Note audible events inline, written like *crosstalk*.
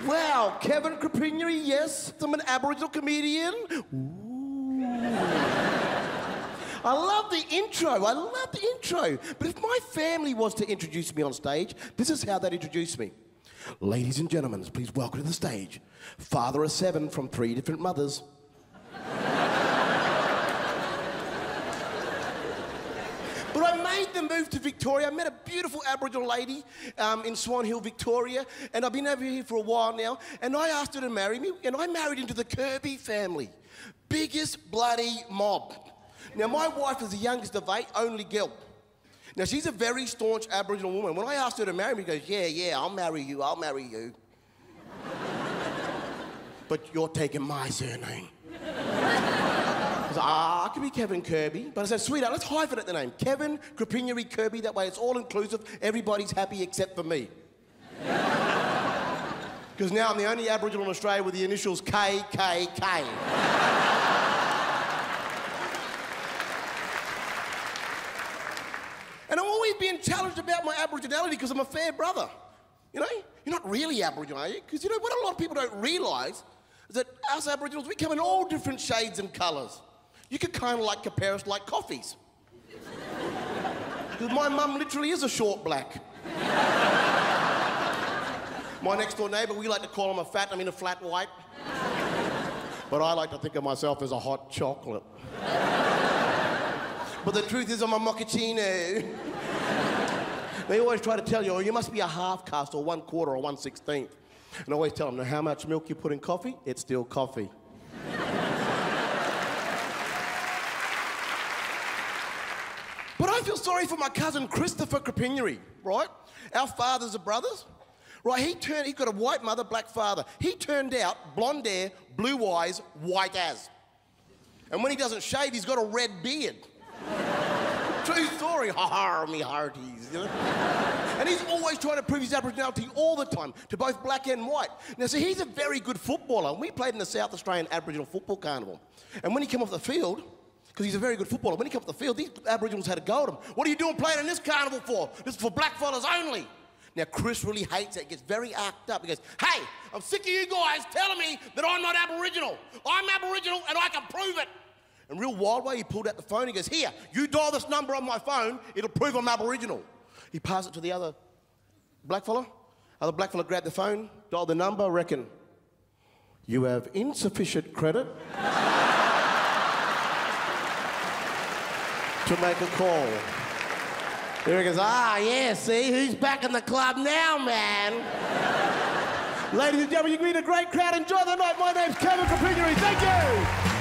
Now, Kevin Kropinyeri, yes, I'm an Aboriginal comedian. I love the intro. I love the intro. But if my family was to introduce me on stage, this is how they'd introduce me. Ladies and gentlemen, please welcome to the stage, father of seven from three different mothers. But I made the move to Victoria. I met a beautiful Aboriginal lady um, in Swan Hill, Victoria, and I've been over here for a while now. And I asked her to marry me, and I married into the Kirby family. Biggest bloody mob. Now, my wife is the youngest of eight, only girl. Now, she's a very staunch Aboriginal woman. When I asked her to marry me, she goes, Yeah, yeah, I'll marry you, I'll marry you. *laughs* but you're taking my surname. I said, ah, I could be Kevin Kirby. But I said, sweetheart, let's hyphenate the name. Kevin Kropinyeri Kirby. That way it's all inclusive. Everybody's happy except for me. *laughs* Because now I'm the only Aboriginal in Australia with the initials KKK. *laughs* and I'm always being challenged about my Aboriginality because I'm a fair brother. You know, you're not really Aboriginal, are you? Because you know what a lot of people don't realise is that us Aboriginals, we come in all different shades and colours. You could kind of like compare us like coffees. Because my mum literally is a short black. my next door neighbour, we like to call him a fat, I mean a flat white. but I like to think of myself as a hot chocolate. but the truth is, I'm a mochaccino. they always try to tell you, oh, you must be a half caste or one quarter or one sixteenth. And I always tell them, no, how much milk you put in coffee, it's still coffee. I feel sorry for my cousin Christopher Kropinyeri, right? Our fathers are brothers. Right, he turned, he got a white mother, black father. He turned out blonde hair, blue eyes, white as. And when he doesn't shave, he's got a red beard. *laughs* True story, ha ha, me hearties, you know? and he's always trying to prove his Aboriginality all the time to both black and white. Now, see, he's a very good footballer. We played in the South Australian Aboriginal Football Carnival. And when he came off the field, because he's a very good footballer. When he came off the field, these Aboriginals had to go at him. What are you doing playing in this carnival for? This is for black fellas only. Now, Chris really hates it, gets very arced up. He goes, Hey, I'm sick of you guys telling me that I'm not Aboriginal. I'm Aboriginal and I can prove it. And real wild way, he pulled out the phone. He goes, Here, you dial this number on my phone, it'll prove I'm Aboriginal. He passed it to the other black fella. Other black fella grabbed the phone, dialed the number, reckon, You have insufficient credit. *laughs* to make a call. There he goes, ah, yeah, see, who's back in the club now, man? Ladies and gentlemen, you've been a great crowd. Enjoy the night. My name's Kevin Kropinyeri. Thank you.